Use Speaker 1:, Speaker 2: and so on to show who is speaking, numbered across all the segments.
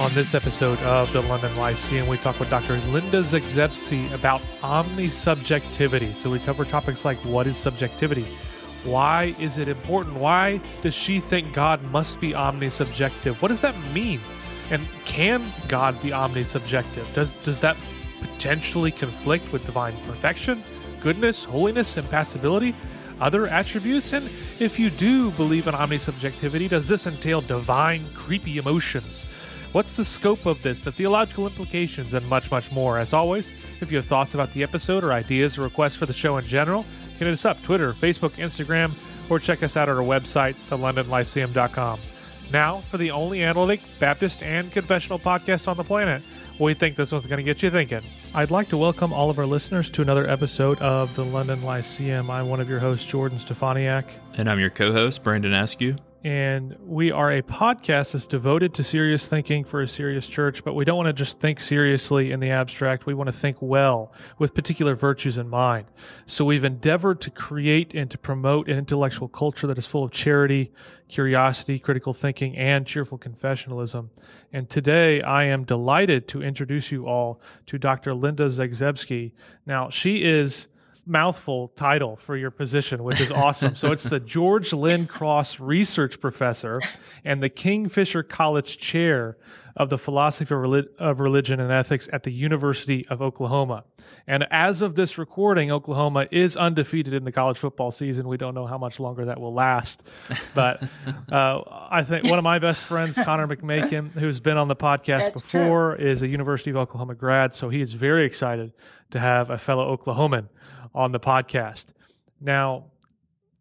Speaker 1: On this episode of the London Lyceum, we talk with Dr. Linda Zagzebski about omnisubjectivity. So we cover topics like what is subjectivity? Why is it important? Why does she think God must be omnisubjective? What does that mean? And can God be omnisubjective? Does does that potentially conflict with divine perfection, goodness, holiness, impassibility, other attributes? And if you do believe in omnisubjectivity, does this entail divine creepy emotions? What's the scope of this, the theological implications, and much, much more? As always, if you have thoughts about the episode or ideas or requests for the show in general, hit us up Twitter, Facebook, Instagram, or check us out at our website, thelondonlyceum.com. Now, for the only analytic, Baptist, and confessional podcast on the planet, we think this one's going to get you thinking. I'd like to welcome all of our listeners to another episode of the London Lyceum. I'm one of your hosts, Jordan Steffaniak.
Speaker 2: And I'm your co host, Brandon Askew
Speaker 1: and we are a podcast that's devoted to serious thinking for a serious church, but we don't want to just think seriously in the abstract. We want to think well with particular virtues in mind. So we've endeavored to create and to promote an intellectual culture that is full of charity, curiosity, critical thinking, and cheerful confessionalism. And today I am delighted to introduce you all to Dr. Linda Zagzebski. Now, she is mouthful title for your position, which is awesome. so it's the George Lynn Cross Research Professor and the Kingfisher College Chair of the Philosophy of Religion and Ethics at the University of Oklahoma. And as of this recording, Oklahoma is undefeated in the college football season. We don't know how much longer that will last. But uh, I think one of my best friends, Connor McMakin, who's been on the podcast That's before, true. is a University of Oklahoma grad. So he is very excited to have a fellow Oklahoman on the podcast. Now,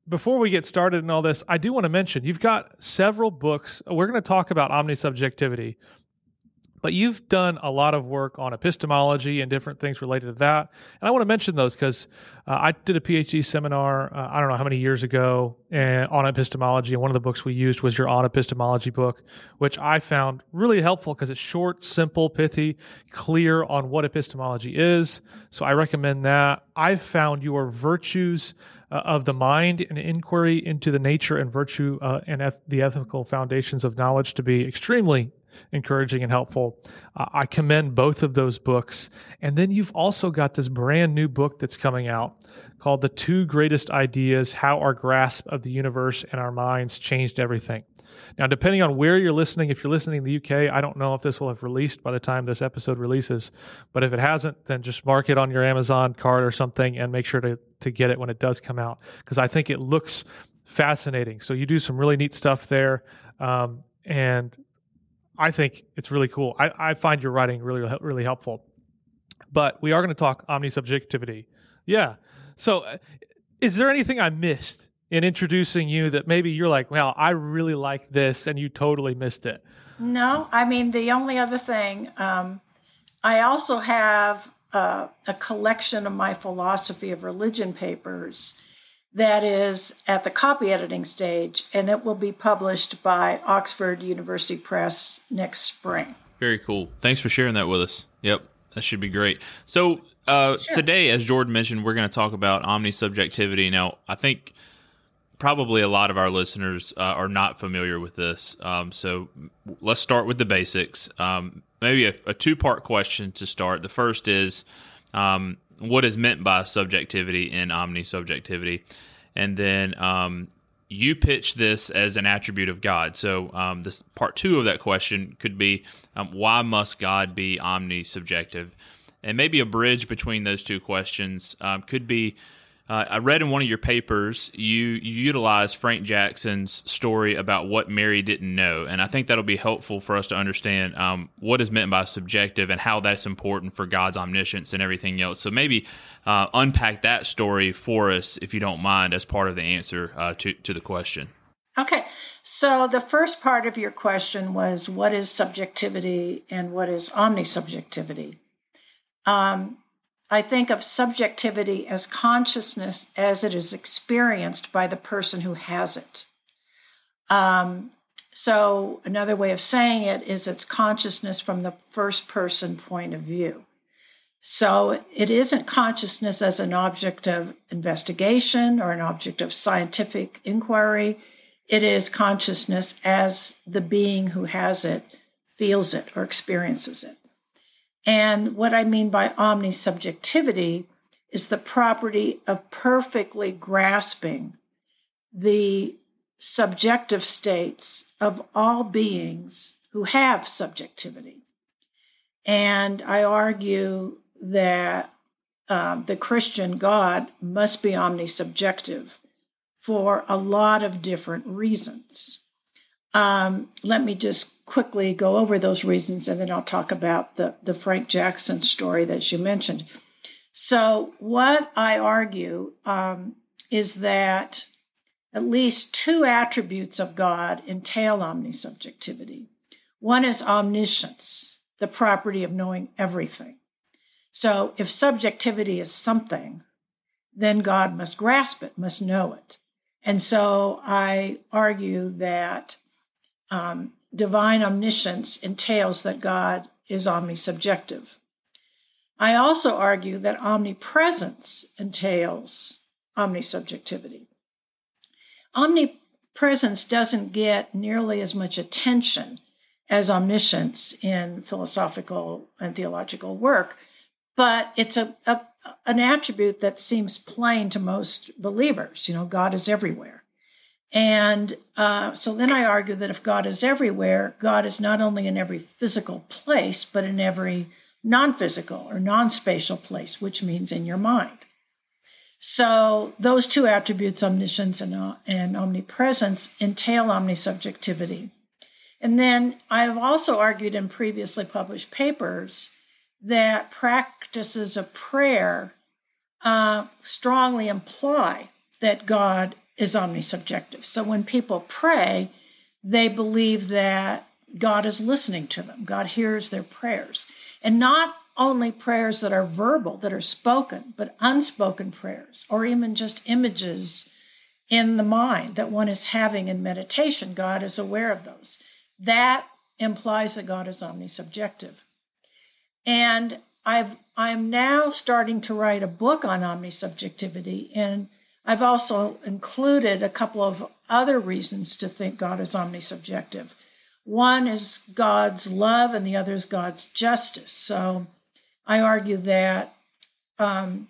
Speaker 1: before we get started in all this, I do want to mention you've got several books. We're going to talk about omnisubjectivity but you've done a lot of work on epistemology and different things related to that. And I want to mention those because uh, I did a PhD seminar, uh, I don't know how many years ago, and, on epistemology. And one of the books we used was your On Epistemology book, which I found really helpful because it's short, simple, pithy, clear on what epistemology is. So I recommend that. I've found your virtues uh, of the mind and inquiry into the nature and virtue uh, and eth- the ethical foundations of knowledge to be extremely encouraging and helpful. Uh, I commend both of those books. And then you've also got this brand new book that's coming out called The Two Greatest Ideas How Our Grasp of the Universe and Our Minds Changed Everything. Now, depending on where you're listening, if you're listening in the UK, I don't know if this will have released by the time this episode releases, but if it hasn't, then just mark it on your Amazon card or something and make sure to, to get it when it does come out because I think it looks fascinating. So you do some really neat stuff there. Um, and I think it's really cool. I, I find your writing really, really helpful. But we are going to talk omnisubjectivity. Yeah. So, uh, is there anything I missed in introducing you that maybe you're like, well, I really like this, and you totally missed it?
Speaker 3: No, I mean the only other thing, um, I also have uh, a collection of my philosophy of religion papers that is at the copy editing stage, and it will be published by Oxford University Press next spring.
Speaker 2: Very cool. Thanks for sharing that with us. Yep, that should be great. So, uh, sure. today, as Jordan mentioned, we're going to talk about omnisubjectivity. Now, I think probably a lot of our listeners uh, are not familiar with this. Um, so, let's start with the basics. Um, maybe a, a two part question to start. The first is um, what is meant by subjectivity and omnisubjectivity. And then um, you pitch this as an attribute of God. So um, this part two of that question could be um, why must God be omnisubjective? And maybe a bridge between those two questions um, could be uh, I read in one of your papers you, you utilize Frank Jackson's story about what Mary didn't know, and I think that'll be helpful for us to understand um, what is meant by subjective and how that's important for God's omniscience and everything else. So maybe uh, unpack that story for us, if you don't mind, as part of the answer uh, to to the question.
Speaker 3: Okay, so the first part of your question was what is subjectivity and what is omnisubjectivity. Um, I think of subjectivity as consciousness as it is experienced by the person who has it. Um, so, another way of saying it is it's consciousness from the first person point of view. So, it isn't consciousness as an object of investigation or an object of scientific inquiry. It is consciousness as the being who has it feels it or experiences it. And what I mean by omnisubjectivity is the property of perfectly grasping the subjective states of all beings who have subjectivity. And I argue that um, the Christian God must be omnisubjective for a lot of different reasons. Um, let me just quickly go over those reasons and then I'll talk about the, the Frank Jackson story that you mentioned. So, what I argue um, is that at least two attributes of God entail omnisubjectivity. One is omniscience, the property of knowing everything. So, if subjectivity is something, then God must grasp it, must know it. And so I argue that um, divine omniscience entails that God is omnisubjective. I also argue that omnipresence entails omnisubjectivity. Omnipresence doesn't get nearly as much attention as omniscience in philosophical and theological work, but it's a, a an attribute that seems plain to most believers. You know, God is everywhere. And uh, so then I argue that if God is everywhere, God is not only in every physical place, but in every non physical or non spatial place, which means in your mind. So those two attributes, omniscience and, uh, and omnipresence, entail omnisubjectivity. And then I have also argued in previously published papers that practices of prayer uh, strongly imply that God is omnisubjective. So when people pray, they believe that God is listening to them, God hears their prayers. And not only prayers that are verbal, that are spoken, but unspoken prayers, or even just images in the mind that one is having in meditation. God is aware of those. That implies that God is omnisubjective. And I've I'm now starting to write a book on omnisubjectivity and I've also included a couple of other reasons to think God is omnisubjective. One is God's love, and the other is God's justice. So I argue that um,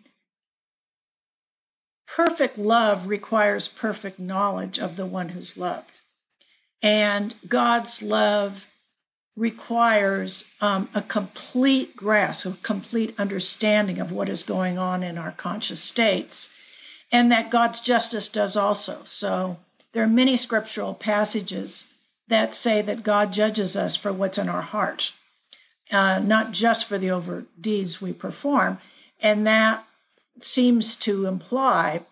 Speaker 3: perfect love requires perfect knowledge of the one who's loved. And God's love requires um, a complete grasp, a complete understanding of what is going on in our conscious states and that God's justice does also. So there are many scriptural passages that say that God judges us for what's in our heart, uh, not just for the over deeds we perform. And that seems to imply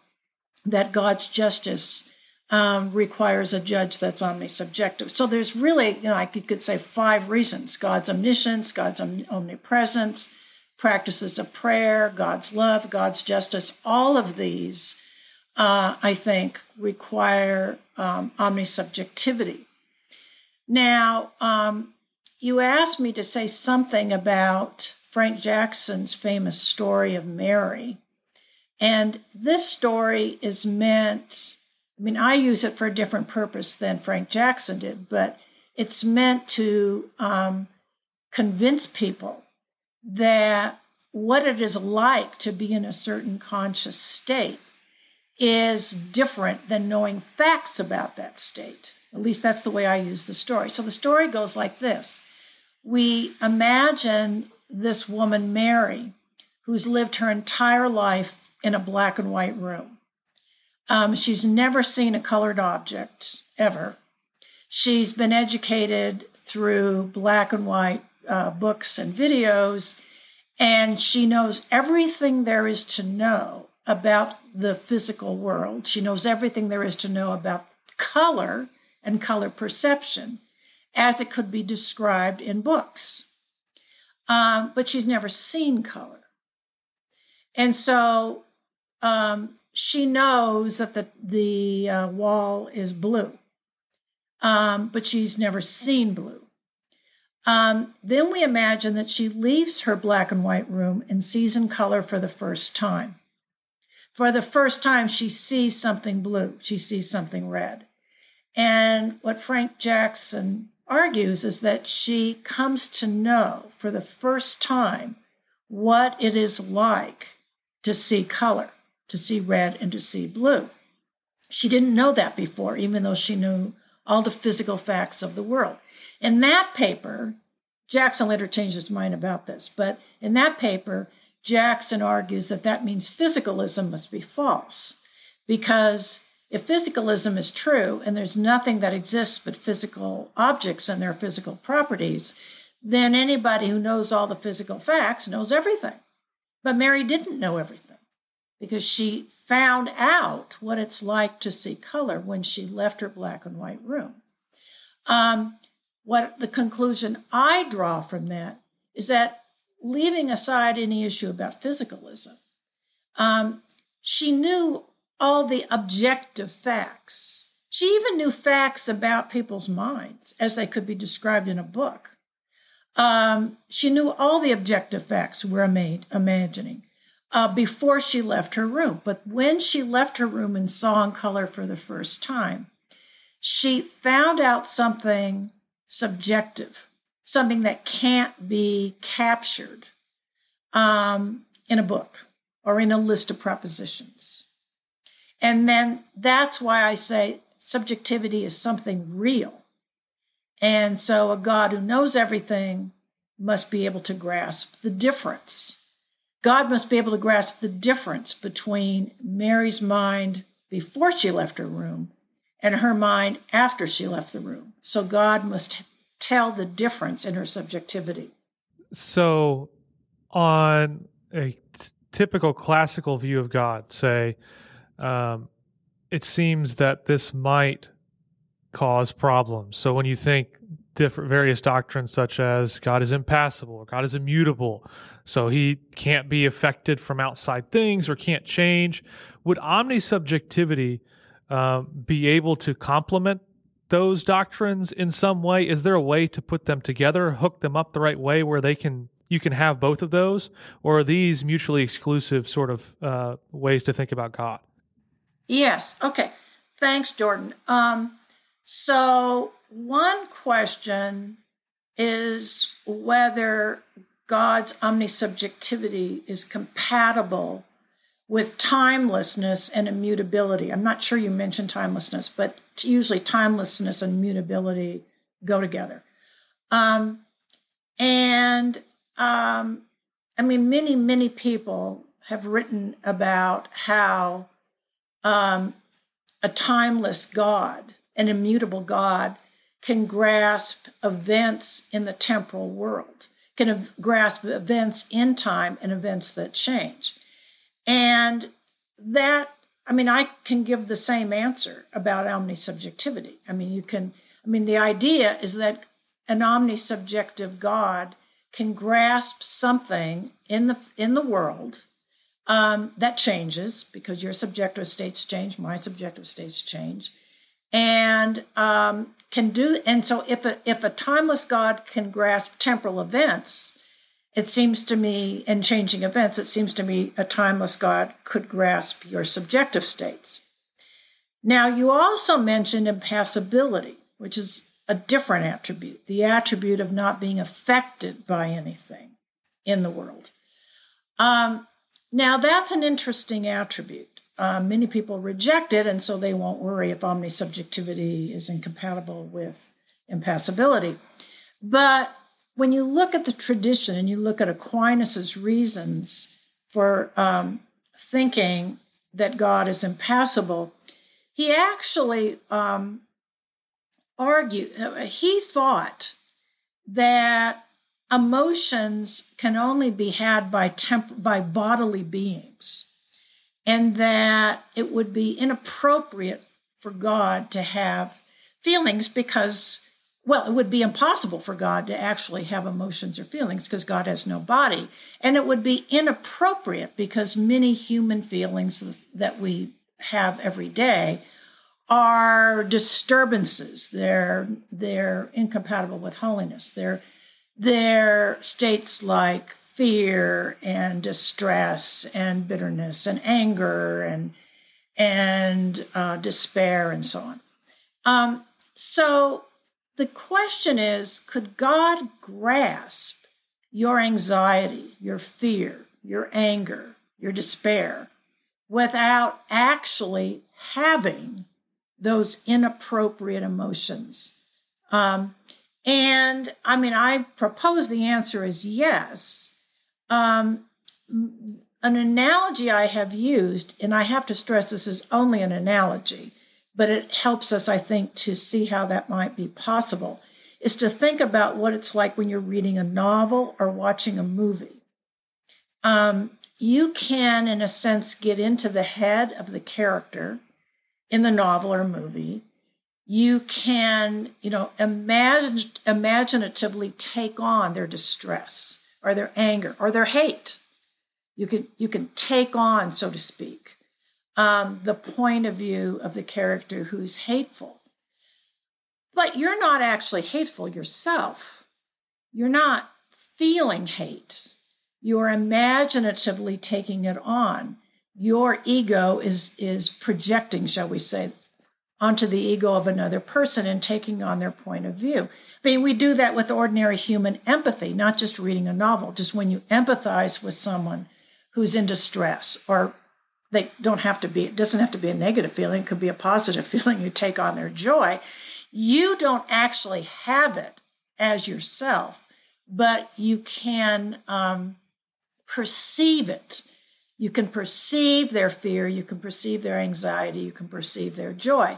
Speaker 3: that God's justice um, requires a judge that's omnisubjective. So there's really, you know, I could say five reasons God's omniscience, God's omnipresence, practices of prayer, God's love, God's justice, all of these, uh, I think, require um, omnisubjectivity. Now, um, you asked me to say something about Frank Jackson's famous story of Mary. And this story is meant, I mean, I use it for a different purpose than Frank Jackson did, but it's meant to um, convince people that what it is like to be in a certain conscious state is different than knowing facts about that state. At least that's the way I use the story. So the story goes like this We imagine this woman, Mary, who's lived her entire life in a black and white room. Um, she's never seen a colored object ever. She's been educated through black and white uh, books and videos, and she knows everything there is to know about the physical world. She knows everything there is to know about color and color perception as it could be described in books. Um, but she's never seen color. And so um, she knows that the, the uh, wall is blue, um, but she's never seen blue. Um, then we imagine that she leaves her black and white room and sees in color for the first time. For the first time, she sees something blue, she sees something red. And what Frank Jackson argues is that she comes to know for the first time what it is like to see color, to see red and to see blue. She didn't know that before, even though she knew all the physical facts of the world. In that paper, Jackson later changed his mind about this, but in that paper, Jackson argues that that means physicalism must be false because if physicalism is true and there's nothing that exists but physical objects and their physical properties, then anybody who knows all the physical facts knows everything. But Mary didn't know everything because she found out what it's like to see color when she left her black and white room. Um, what the conclusion I draw from that is that leaving aside any issue about physicalism, um, she knew all the objective facts. She even knew facts about people's minds as they could be described in a book. Um, she knew all the objective facts we're made, imagining uh, before she left her room. But when she left her room and saw in color for the first time, she found out something subjective, something that can't be captured um, in a book or in a list of propositions. And then that's why I say subjectivity is something real. And so a God who knows everything must be able to grasp the difference. God must be able to grasp the difference between Mary's mind before she left her room and her mind after she left the room. So God must tell the difference in her subjectivity.
Speaker 1: So, on a t- typical classical view of God, say, um, it seems that this might cause problems. So when you think different various doctrines such as God is impassible or God is immutable, so he can't be affected from outside things or can't change, would omnisubjectivity um, be able to complement those doctrines in some way? Is there a way to put them together, hook them up the right way where they can you can have both of those, or are these mutually exclusive sort of uh, ways to think about God?
Speaker 3: Yes. Okay. Thanks, Jordan. Um, so, one question is whether God's omnisubjectivity is compatible with timelessness and immutability. I'm not sure you mentioned timelessness, but usually timelessness and mutability go together. Um, and um, I mean, many, many people have written about how um, a timeless God, an immutable God, can grasp events in the temporal world, can grasp events in time and events that change. And that, I mean, I can give the same answer about omnisubjectivity. I mean, you can, I mean, the idea is that an omnisubjective God can grasp something in the in the world um, that changes because your subjective states change, my subjective states change, and um, can do. And so, if a if a timeless God can grasp temporal events, it seems to me, in changing events, it seems to me a timeless God could grasp your subjective states. Now, you also mentioned impassibility, which is a different attribute, the attribute of not being affected by anything in the world. Um, now, that's an interesting attribute. Uh, many people reject it, and so they won't worry if omnisubjectivity is incompatible with impassibility. But when you look at the tradition and you look at Aquinas's reasons for um, thinking that God is impassible, he actually um, argued, he thought that emotions can only be had by temp- by bodily beings and that it would be inappropriate for God to have feelings because well it would be impossible for God to actually have emotions or feelings because God has no body. And it would be inappropriate because many human feelings that we have every day are disturbances. They're they're incompatible with holiness. They're they're states like fear and distress and bitterness and anger and and uh, despair and so on. Um, so the question is could God grasp your anxiety, your fear, your anger, your despair without actually having those inappropriate emotions? Um, and I mean, I propose the answer is yes. Um, an analogy I have used, and I have to stress this is only an analogy, but it helps us, I think, to see how that might be possible, is to think about what it's like when you're reading a novel or watching a movie. Um, you can, in a sense, get into the head of the character in the novel or movie. You can, you know, imagine, imaginatively take on their distress or their anger or their hate. You can you can take on, so to speak um, the point of view of the character who's hateful. But you're not actually hateful yourself. You're not feeling hate. You're imaginatively taking it on. Your ego is, is projecting, shall we say, onto the ego of another person and taking on their point of view. I mean, we do that with ordinary human empathy, not just reading a novel, just when you empathize with someone who's in distress or they don't have to be it doesn't have to be a negative feeling it could be a positive feeling you take on their joy you don't actually have it as yourself but you can um, perceive it you can perceive their fear you can perceive their anxiety you can perceive their joy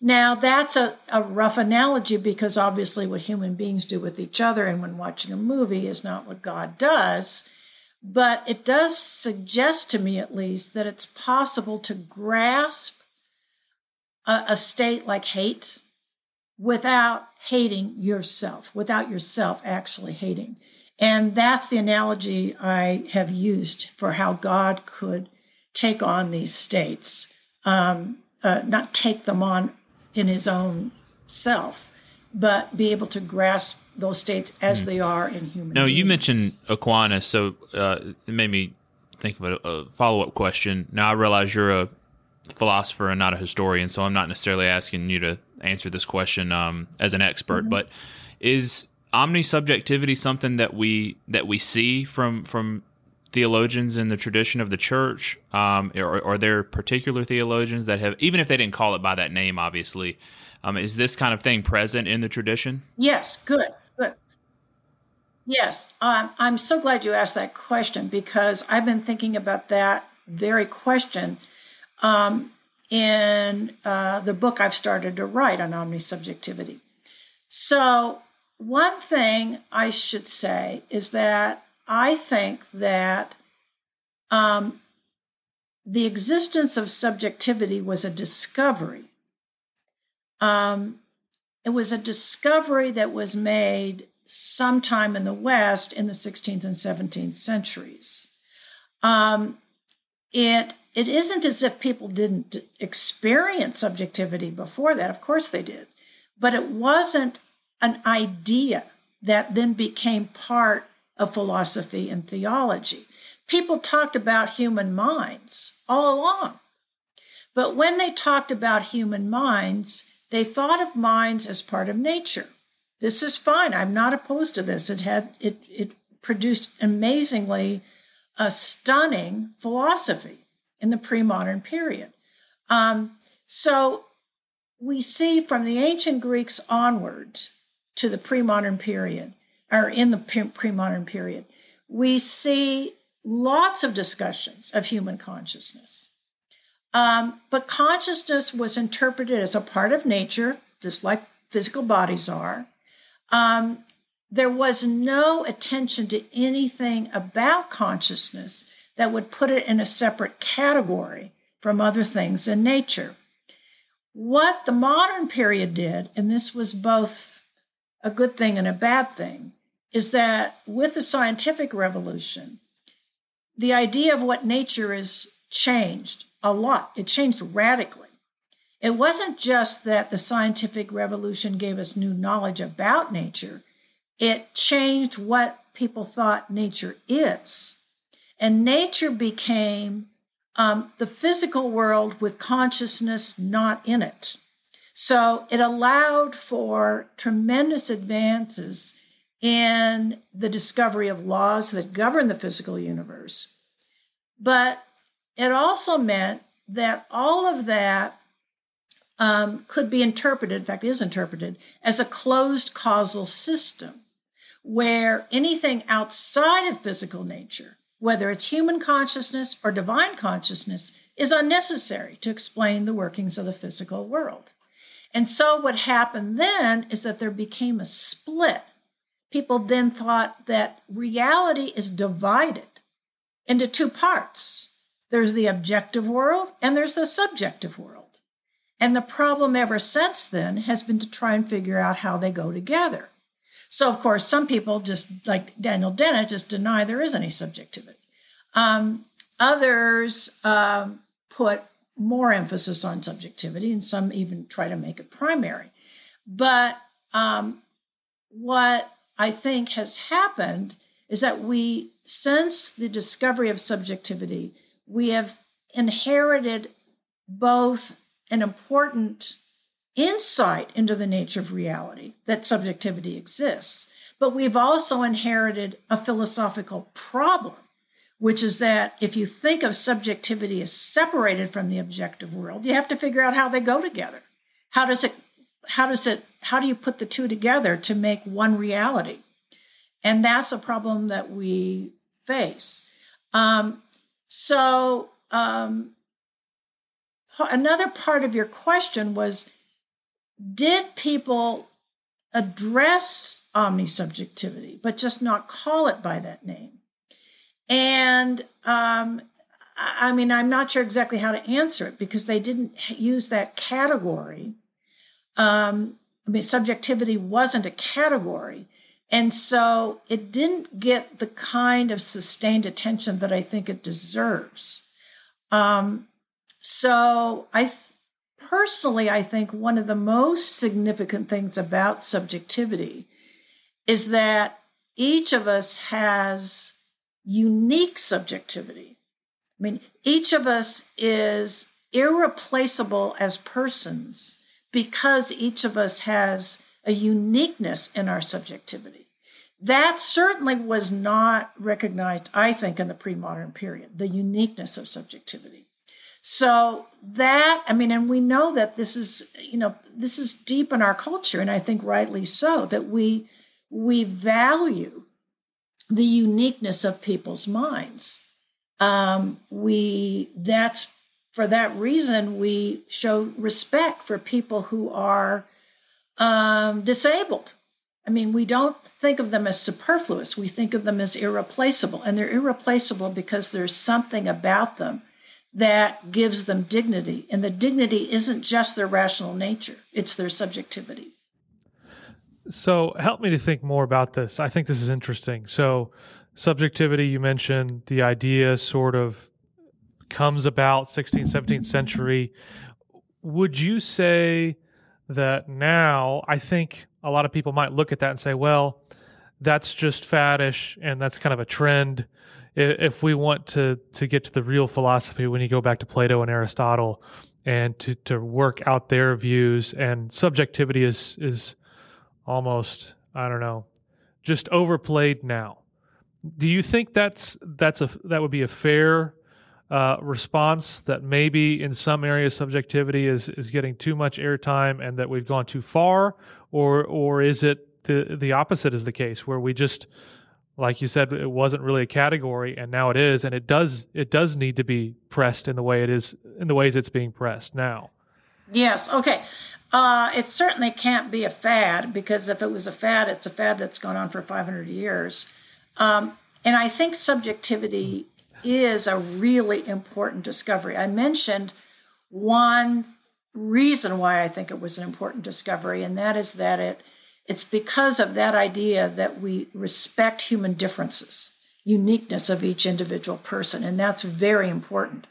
Speaker 3: now that's a, a rough analogy because obviously what human beings do with each other and when watching a movie is not what god does but it does suggest to me, at least, that it's possible to grasp a, a state like hate without hating yourself, without yourself actually hating. And that's the analogy I have used for how God could take on these states, um, uh, not take them on in his own self, but be able to grasp those states as mm. they are in human.
Speaker 2: No, you mentioned Aquinas, so uh, it made me think of a, a follow up question. Now I realize you're a philosopher and not a historian, so I'm not necessarily asking you to answer this question um, as an expert. Mm-hmm. But is omnisubjectivity something that we that we see from from theologians in the tradition of the church? Um, or are there particular theologians that have, even if they didn't call it by that name, obviously, um, is this kind of thing present in the tradition?
Speaker 3: Yes, good. Yes, um, I'm so glad you asked that question because I've been thinking about that very question um, in uh, the book I've started to write on omnisubjectivity. So, one thing I should say is that I think that um, the existence of subjectivity was a discovery. Um, it was a discovery that was made sometime in the West in the 16th and 17th centuries. Um, it it isn't as if people didn't experience subjectivity before that. Of course they did, but it wasn't an idea that then became part of philosophy and theology. People talked about human minds all along. But when they talked about human minds, they thought of minds as part of nature. This is fine. I'm not opposed to this. It had it it produced amazingly a stunning philosophy in the pre-modern period. Um, so we see from the ancient Greeks onward to the pre-modern period, or in the pre-modern period, we see lots of discussions of human consciousness. Um, but consciousness was interpreted as a part of nature, just like physical bodies are, um, there was no attention to anything about consciousness that would put it in a separate category from other things in nature. What the modern period did, and this was both a good thing and a bad thing, is that with the scientific revolution, the idea of what nature is changed a lot. It changed radically. It wasn't just that the scientific revolution gave us new knowledge about nature, it changed what people thought nature is. And nature became um, the physical world with consciousness not in it. So it allowed for tremendous advances in the discovery of laws that govern the physical universe. But it also meant that all of that um, could be interpreted, in fact, is interpreted, as a closed causal system where anything outside of physical nature, whether it's human consciousness or divine consciousness, is unnecessary to explain the workings of the physical world. And so, what happened then is that there became a split. People then thought that reality is divided into two parts there's the objective world and there's the subjective world. And the problem ever since then has been to try and figure out how they go together. So, of course, some people just like Daniel Dennett just deny there is any subjectivity. Um, others um, put more emphasis on subjectivity, and some even try to make it primary. But um, what I think has happened is that we, since the discovery of subjectivity, we have inherited both an important insight into the nature of reality that subjectivity exists. But we've also inherited a philosophical problem, which is that if you think of subjectivity as separated from the objective world, you have to figure out how they go together. How does it how does it how do you put the two together to make one reality? And that's a problem that we face. Um, so um, another part of your question was did people address omnisubjectivity, but just not call it by that name? And um, I mean, I'm not sure exactly how to answer it because they didn't use that category. Um, I mean, subjectivity wasn't a category. And so it didn't get the kind of sustained attention that I think it deserves. Um, so I th- personally, I think one of the most significant things about subjectivity is that each of us has unique subjectivity. I mean, each of us is irreplaceable as persons because each of us has a uniqueness in our subjectivity. That certainly was not recognized, I think, in the pre modern period, the uniqueness of subjectivity. So that, I mean, and we know that this is, you know, this is deep in our culture, and I think rightly so, that we we value the uniqueness of people's minds. Um, we that's for that reason we show respect for people who are um, disabled. I mean, we don't think of them as superfluous. We think of them as irreplaceable, and they're irreplaceable because there's something about them that gives them dignity. And the dignity isn't just their rational nature, it's their subjectivity.
Speaker 1: So, help me to think more about this. I think this is interesting. So, subjectivity, you mentioned the idea sort of comes about 16th, 17th century. Would you say that now, I think a lot of people might look at that and say, well, that's just faddish and that's kind of a trend if we want to to get to the real philosophy, when you go back to Plato and Aristotle, and to to work out their views, and subjectivity is is almost I don't know, just overplayed now. Do you think that's that's a that would be a fair uh, response that maybe in some areas subjectivity is is getting too much airtime and that we've gone too far, or or is it the the opposite is the case where we just like you said it wasn't really a category and now it is and it does it does need to be pressed in the way it is in the ways it's being pressed now
Speaker 3: yes okay. Uh, it certainly can't be a fad because if it was a fad it's a fad that's gone on for 500 years. Um, and i think subjectivity is a really important discovery. I mentioned one reason why i think it was an important discovery and that is that it it's because of that idea that we respect human differences, uniqueness of each individual person, and that's very important.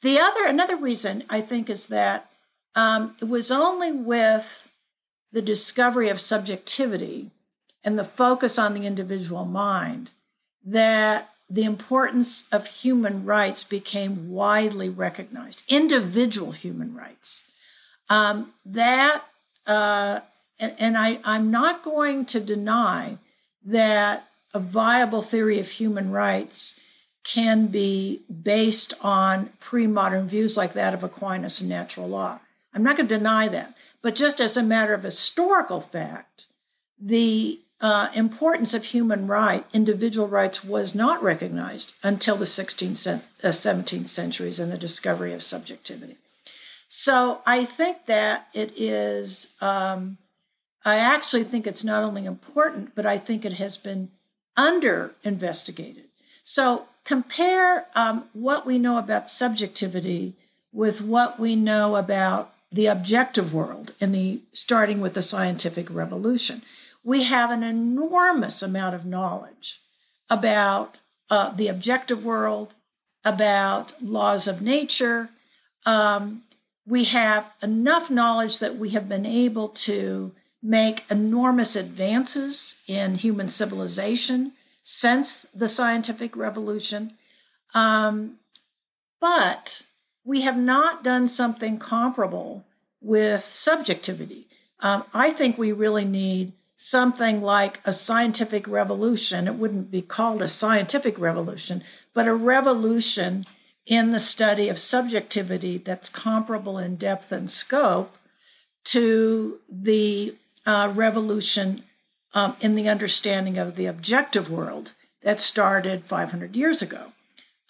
Speaker 3: The other, another reason I think is that um, it was only with the discovery of subjectivity and the focus on the individual mind that the importance of human rights became widely recognized, individual human rights. Um, that, uh, and, and I, I'm not going to deny that a viable theory of human rights can be based on pre modern views like that of Aquinas and natural law. I'm not going to deny that. But just as a matter of historical fact, the uh, importance of human right, individual rights, was not recognized until the 16th, uh, 17th centuries and the discovery of subjectivity. So I think that it is, um, I actually think it's not only important, but I think it has been under investigated. So compare um, what we know about subjectivity with what we know about the objective world in the starting with the scientific revolution we have an enormous amount of knowledge about uh, the objective world, about laws of nature. Um, we have enough knowledge that we have been able to make enormous advances in human civilization since the scientific revolution. Um, but we have not done something comparable with subjectivity. Um, I think we really need something like a scientific revolution. It wouldn't be called a scientific revolution, but a revolution in the study of subjectivity that's comparable in depth and scope to the uh, revolution um, in the understanding of the objective world that started 500 years ago.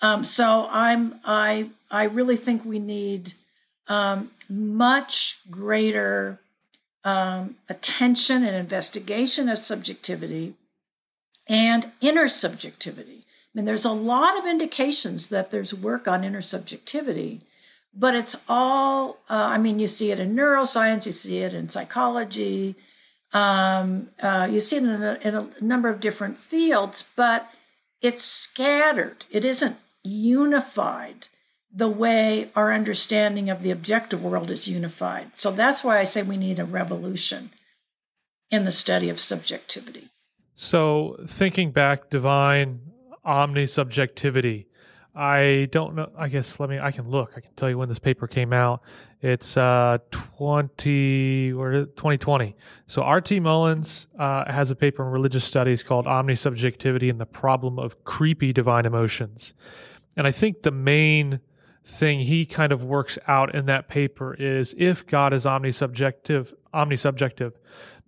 Speaker 3: Um, so I'm I I really think we need um, much greater um, attention and investigation of subjectivity and intersubjectivity. I mean, there's a lot of indications that there's work on intersubjectivity, but it's all, uh, I mean, you see it in neuroscience, you see it in psychology, um, uh, you see it in a, in a number of different fields, but it's scattered. It isn't unified the way our understanding of the objective world is unified. So that's why I say we need a revolution in the study of subjectivity.
Speaker 1: So, thinking back, divine omnisubjectivity. I don't know. I guess let me. I can look. I can tell you when this paper came out. It's uh twenty or twenty twenty. So R.T. Mullins uh, has a paper in religious studies called Omnisubjectivity and the Problem of Creepy Divine Emotions, and I think the main thing he kind of works out in that paper is if God is omnisubjective, omnisubjective,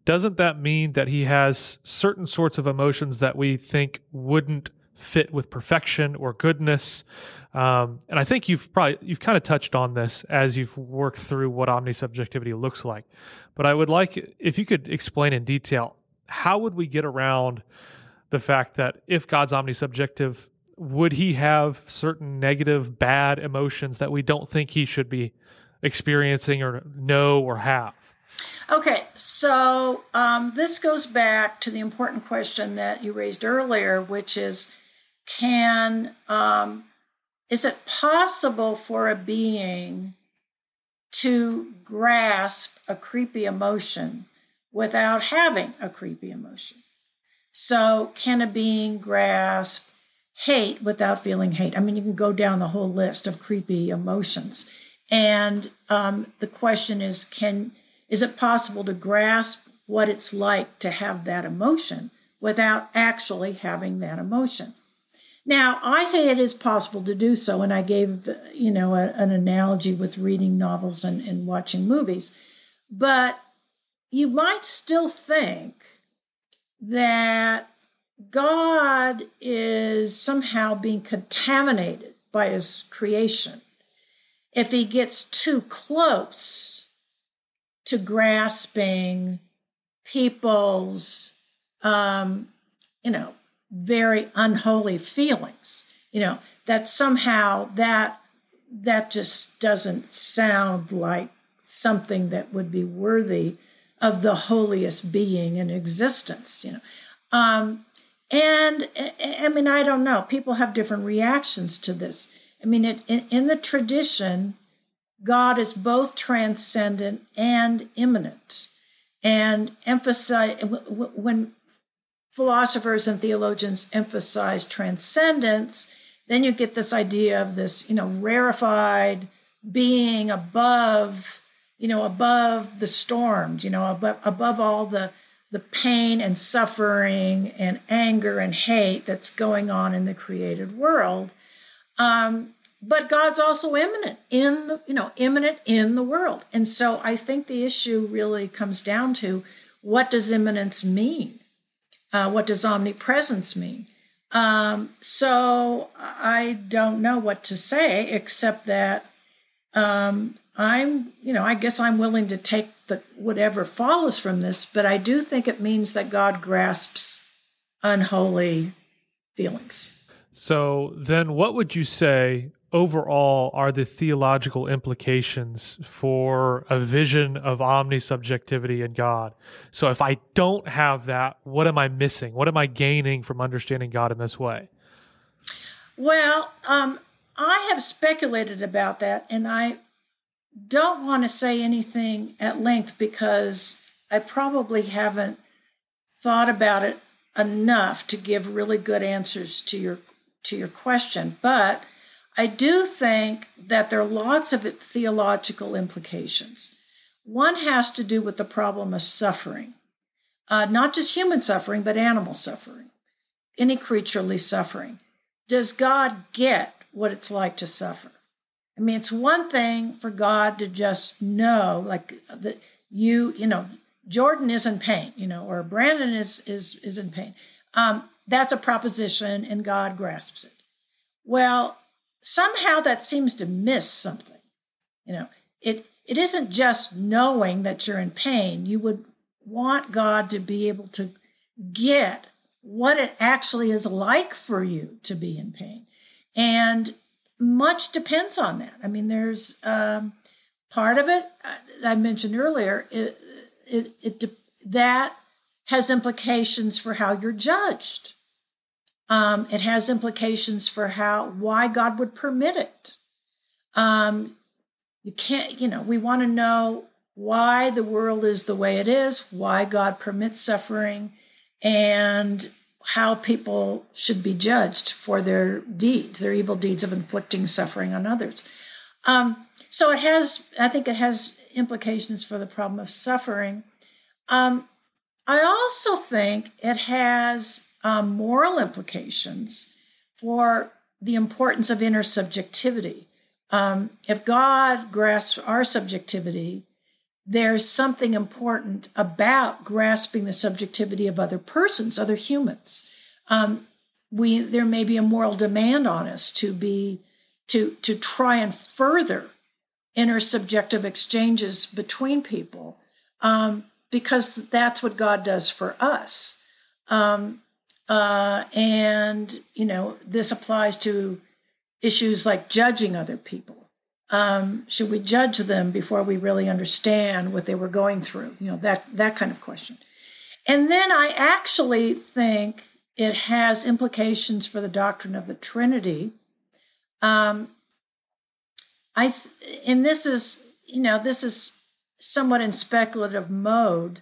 Speaker 1: doesn't that mean that he has certain sorts of emotions that we think wouldn't fit with perfection or goodness? Um, and I think you've probably you've kind of touched on this as you've worked through what omnisubjectivity looks like. But I would like if you could explain in detail how would we get around the fact that if God's omnisubjective, would he have certain negative, bad emotions that we don't think he should be experiencing or know or have?
Speaker 3: Okay, so um, this goes back to the important question that you raised earlier, which is can um, is it possible for a being to grasp a creepy emotion without having a creepy emotion? So, can a being grasp hate without feeling hate. I mean, you can go down the whole list of creepy emotions. And um, the question is, can is it possible to grasp what it's like to have that emotion without actually having that emotion? Now, I say it is possible to do so, and I gave you know a, an analogy with reading novels and, and watching movies, but you might still think that God is somehow being contaminated by his creation. If he gets too close to grasping people's, um, you know, very unholy feelings, you know, that somehow that that just doesn't sound like something that would be worthy of the holiest being in existence, you know. Um, and I mean, I don't know. People have different reactions to this. I mean, it, in, in the tradition, God is both transcendent and immanent. And emphasize when philosophers and theologians emphasize transcendence, then you get this idea of this, you know, rarefied being above, you know, above the storms, you know, above, above all the, the pain and suffering and anger and hate that's going on in the created world. Um, but God's also immanent in the, you know, immanent in the world. And so I think the issue really comes down to what does immanence mean? Uh, what does omnipresence mean? Um, so I don't know what to say except that um, I'm, you know, I guess I'm willing to take the whatever follows from this, but I do think it means that God grasps unholy feelings.
Speaker 1: So then, what would you say overall are the theological implications for a vision of omnisubjectivity in God? So, if I don't have that, what am I missing? What am I gaining from understanding God in this way?
Speaker 3: Well, um, I have speculated about that, and I don't want to say anything at length because I probably haven't thought about it enough to give really good answers to your to your question. But I do think that there are lots of theological implications. One has to do with the problem of suffering, uh, not just human suffering, but animal suffering, any creaturely suffering. Does God get what it's like to suffer? I mean, it's one thing for God to just know, like that you, you know, Jordan is in pain, you know, or Brandon is is is in pain. Um, that's a proposition, and God grasps it. Well, somehow that seems to miss something. You know, it it isn't just knowing that you're in pain. You would want God to be able to get what it actually is like for you to be in pain. And much depends on that. I mean, there's um, part of it uh, I mentioned earlier. It, it, it that has implications for how you're judged. Um, it has implications for how why God would permit it. Um, you can't, you know, we want to know why the world is the way it is, why God permits suffering, and how people should be judged for their deeds, their evil deeds of inflicting suffering on others. Um, so it has, I think, it has implications for the problem of suffering. Um, I also think it has um, moral implications for the importance of intersubjectivity. Um, if God grasps our subjectivity, there's something important about grasping the subjectivity of other persons, other humans. Um, we there may be a moral demand on us to be to to try and further intersubjective exchanges between people um, because that's what God does for us. Um, uh, and, you know, this applies to issues like judging other people. Um, should we judge them before we really understand what they were going through? You know, that, that kind of question. And then I actually think it has implications for the doctrine of the Trinity. Um, I th- and this is you know this is somewhat in speculative mode,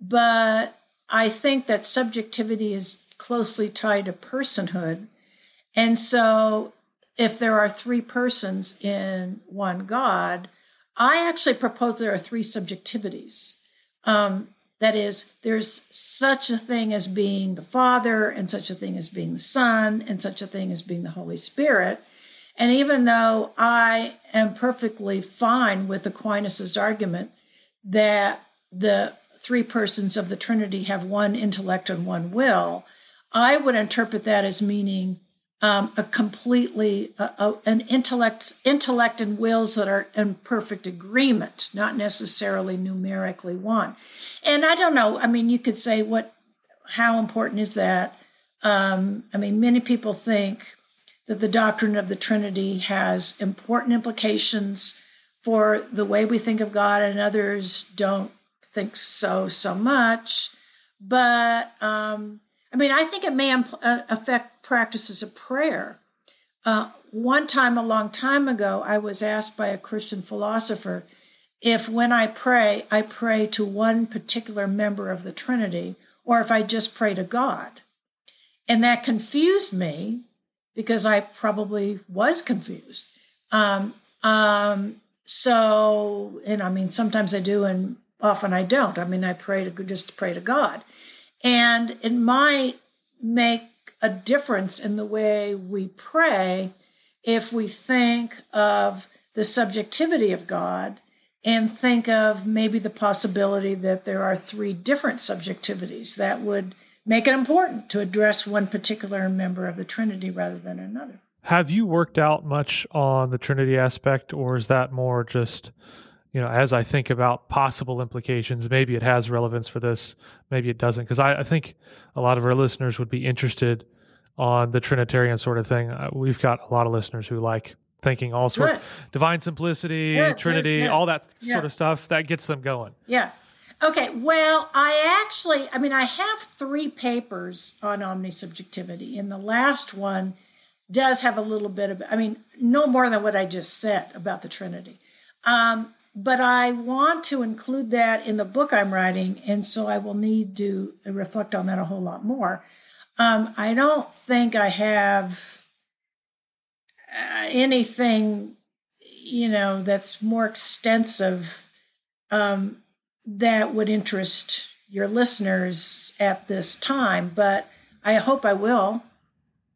Speaker 3: but I think that subjectivity is closely tied to personhood. And so, if there are three persons in one God, I actually propose there are three subjectivities. Um, that is, there's such a thing as being the Father, and such a thing as being the Son, and such a thing as being the Holy Spirit. And even though I am perfectly fine with Aquinas' argument that the three persons of the Trinity have one intellect and one will, I would interpret that as meaning um, a completely uh, uh, an intellect intellect and wills that are in perfect agreement, not necessarily numerically one. And I don't know. I mean, you could say what how important is that? Um, I mean, many people think that the doctrine of the Trinity has important implications for the way we think of God, and others don't think so so much. But um, I mean, I think it may impl- uh, affect practices of prayer. Uh, one time, a long time ago, I was asked by a Christian philosopher if when I pray, I pray to one particular member of the Trinity, or if I just pray to God. And that confused me because I probably was confused. Um, um, so, and I mean, sometimes I do, and often I don't. I mean, I pray to just pray to God, and it might make a difference in the way we pray if we think of the subjectivity of God and think of maybe the possibility that there are three different subjectivities that would make it important to address one particular member of the Trinity rather than another.
Speaker 1: Have you worked out much on the Trinity aspect, or is that more just, you know, as I think about possible implications, maybe it has relevance for this, maybe it doesn't? Because I, I, think a lot of our listeners would be interested on the Trinitarian sort of thing. Uh, we've got a lot of listeners who like thinking all sorts of divine simplicity, yeah, Trinity, yeah, yeah. all that sort of stuff that gets them going.
Speaker 3: Yeah. Okay. Well, I actually, I mean, I have three papers on omnisubjectivity, and the last one does have a little bit of, I mean, no more than what I just said about the Trinity. Um, but I want to include that in the book I'm writing, and so I will need to reflect on that a whole lot more. Um, I don't think I have uh, anything you know that's more extensive um, that would interest your listeners at this time but i hope i will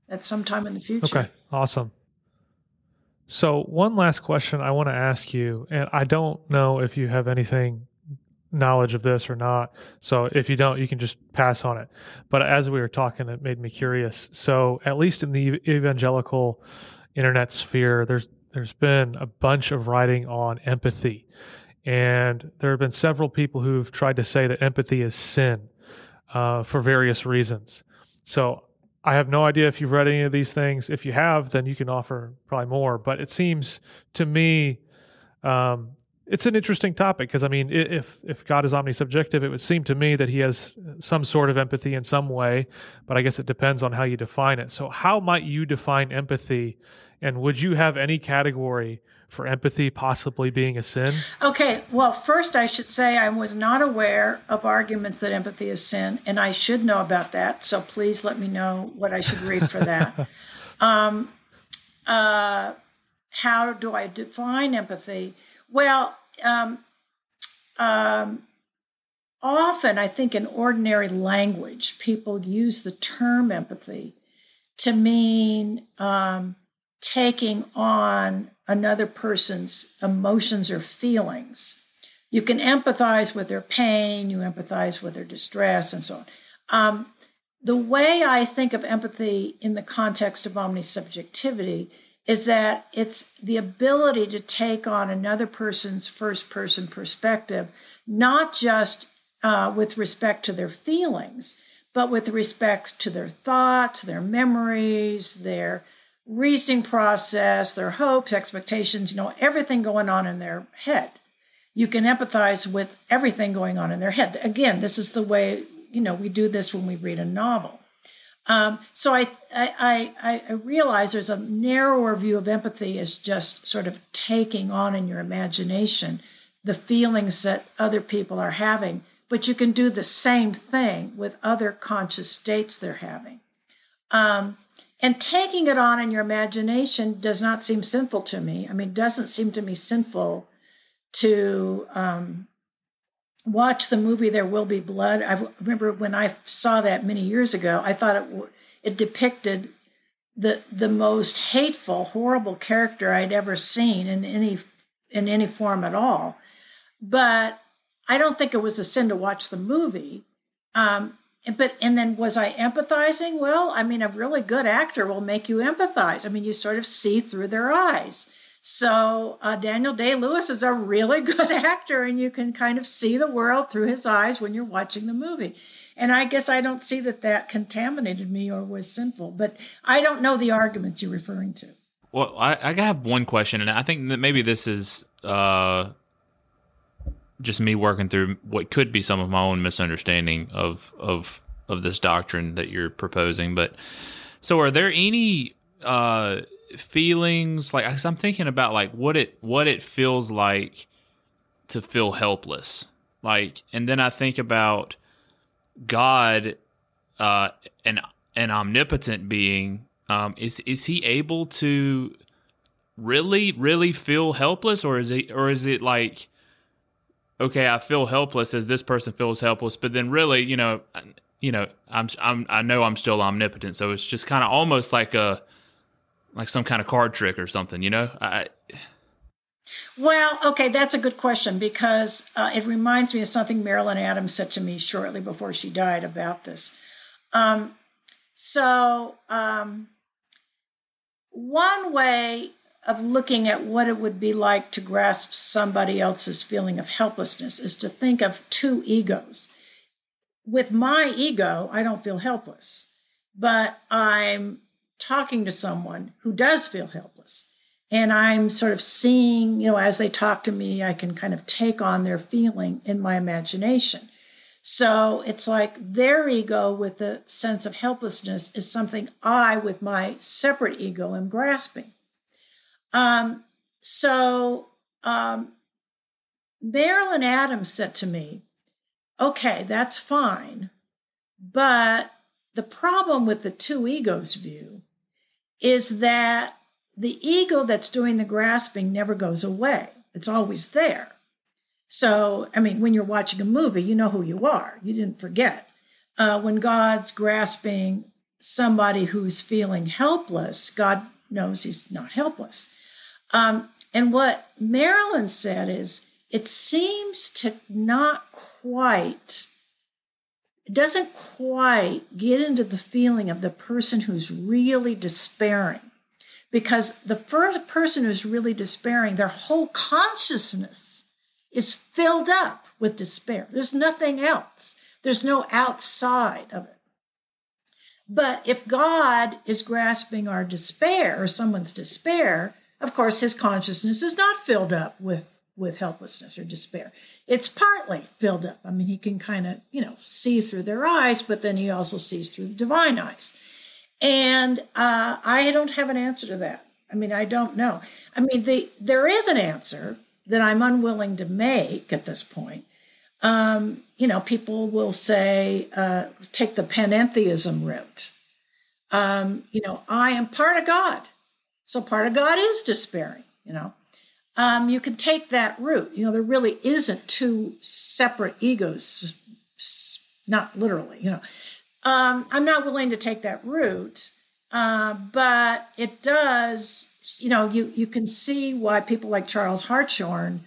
Speaker 3: at some time in the future
Speaker 1: okay awesome so one last question i want to ask you and i don't know if you have anything knowledge of this or not so if you don't you can just pass on it. But as we were talking it made me curious. So at least in the evangelical internet sphere, there's there's been a bunch of writing on empathy, and there have been several people who've tried to say that empathy is sin uh, for various reasons. So I have no idea if you've read any of these things. If you have, then you can offer probably more. But it seems to me um, it's an interesting topic because I mean, if if God is omnisubjective, it would seem to me that He has some sort of empathy in some way, but I guess it depends on how you define it. So, how might you define empathy, and would you have any category for empathy possibly being a sin?
Speaker 3: Okay, well, first I should say I was not aware of arguments that empathy is sin, and I should know about that. So please let me know what I should read for that. um, uh, how do I define empathy? Well, um, um, often I think in ordinary language, people use the term empathy to mean um, taking on another person's emotions or feelings. You can empathize with their pain, you empathize with their distress, and so on. Um, the way I think of empathy in the context of omnisubjectivity is that it's the ability to take on another person's first person perspective, not just uh, with respect to their feelings, but with respect to their thoughts, their memories, their reasoning process, their hopes, expectations, you know, everything going on in their head. You can empathize with everything going on in their head. Again, this is the way, you know, we do this when we read a novel. Um, so I, I, I, I realize there's a narrower view of empathy as just sort of taking on in your imagination the feelings that other people are having, but you can do the same thing with other conscious states they're having. Um, and taking it on in your imagination does not seem sinful to me. I mean, it doesn't seem to me sinful to um, watch the movie There Will Be Blood. I remember when I saw that many years ago, I thought it it depicted the the most hateful, horrible character I'd ever seen in any in any form at all. But I don't think it was a sin to watch the movie. Um, but and then was I empathizing? Well, I mean, a really good actor will make you empathize. I mean, you sort of see through their eyes. So uh, Daniel Day Lewis is a really good actor, and you can kind of see the world through his eyes when you're watching the movie. And I guess I don't see that that contaminated me or was sinful, but I don't know the arguments you're referring to.
Speaker 2: Well, I, I have one question, and I think that maybe this is uh, just me working through what could be some of my own misunderstanding of of of this doctrine that you're proposing. But so, are there any uh, feelings like i'm thinking about like what it what it feels like to feel helpless like and then i think about god uh an an omnipotent being um is is he able to really, really feel helpless, or is it, or is it like, okay, I feel helpless as this person feels helpless, but then really, you know, you know, I'm, I'm, I know I'm still omnipotent, so it's just kind of almost like a, like some kind of card trick or something, you know? I,
Speaker 3: well, okay, that's a good question because uh, it reminds me of something Marilyn Adams said to me shortly before she died about this. Um, so, um, one way of looking at what it would be like to grasp somebody else's feeling of helplessness is to think of two egos. With my ego, I don't feel helpless, but I'm talking to someone who does feel helpless. And I'm sort of seeing, you know, as they talk to me, I can kind of take on their feeling in my imagination. So it's like their ego with the sense of helplessness is something I, with my separate ego, am grasping. Um, so um, Marilyn Adams said to me, okay, that's fine. But the problem with the two egos view is that the ego that's doing the grasping never goes away, it's always there. So, I mean, when you're watching a movie, you know who you are, you didn't forget. Uh, when God's grasping somebody who's feeling helpless, God knows he's not helpless. Um, and what Marilyn said is it seems to not quite, it doesn't quite get into the feeling of the person who's really despairing. Because the first person who's really despairing, their whole consciousness is filled up with despair. There's nothing else. There's no outside of it. But if God is grasping our despair or someone's despair, of course, his consciousness is not filled up with with helplessness or despair. It's partly filled up. I mean, he can kind of, you know, see through their eyes, but then he also sees through the divine eyes. And uh, I don't have an answer to that. I mean, I don't know. I mean, the, there is an answer that I'm unwilling to make at this point. Um, you know, people will say, uh, take the panentheism route. Um, you know, I am part of God. So part of God is despairing, you know. Um, you can take that route. You know, there really isn't two separate egos, not literally, you know. Um, I'm not willing to take that route, uh, but it does, you know, you, you can see why people like Charles Hartshorne,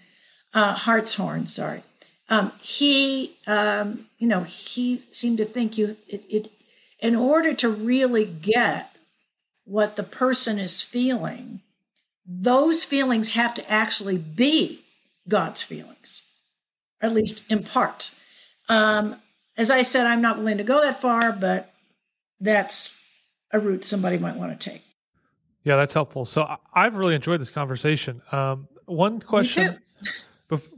Speaker 3: uh, Hartshorne, sorry, um, he, um, you know, he seemed to think you, it, it, in order to really get what the person is feeling, those feelings have to actually be God's feelings, at least in part. Um, as I said, I'm not willing to go that far, but that's a route somebody might want to take.
Speaker 1: Yeah, that's helpful. So I've really enjoyed this conversation. Um, one question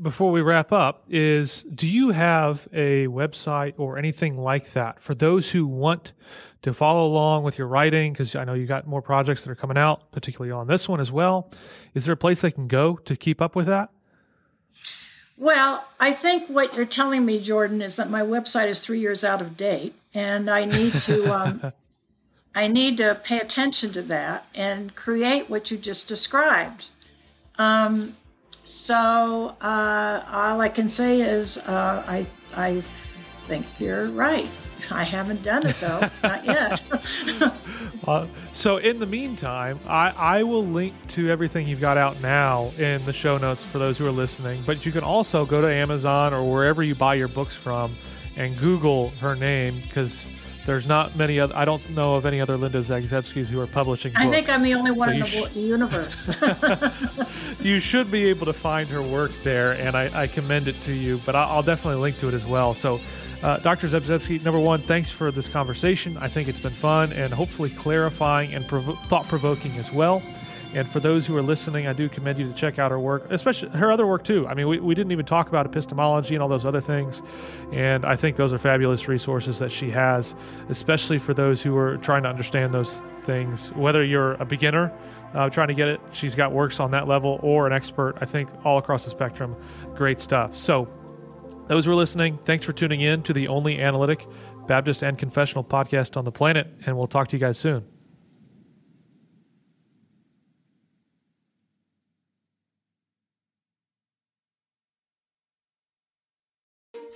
Speaker 1: before we wrap up is do you have a website or anything like that for those who want to follow along with your writing? Because i know you got more projects that are coming out particularly on this one as well. Is there a place they can go to keep up with that?
Speaker 3: Well i think what you're telling me jordan is that my website is three years out of date and i need to um, i need to pay attention to that and create what you just described. Um, so uh, all I can say is uh, I I think you're right. I haven't done it though, not yet.
Speaker 1: uh, so in the meantime, I, I will link to everything you've got out now in the show notes for those who are listening. But you can also go to Amazon or wherever you buy your books from and Google her name because there's not many other. I don't know of any other Linda Zagzebskis who are publishing. Books.
Speaker 3: I think I'm the only one so in the sh- universe.
Speaker 1: you should be able to find her work there, and I, I commend it to you. But I'll, I'll, definitely link to it as well. So, uh, Dr. Zagzebski, number one, thanks for this conversation. I think it's been fun and hopefully clarifying and prov- thought provoking as well. And for those who are listening, I do commend you to check out her work, especially her other work too. I mean, we, we didn't even talk about epistemology and all those other things. And I think those are fabulous resources that she has, especially for those who are trying to understand those things. Whether you're a beginner uh, trying to get it, she's got works on that level, or an expert. I think all across the spectrum, great stuff. So, those who are listening, thanks for tuning in to the only analytic Baptist and confessional podcast on the planet. And we'll talk to you guys soon.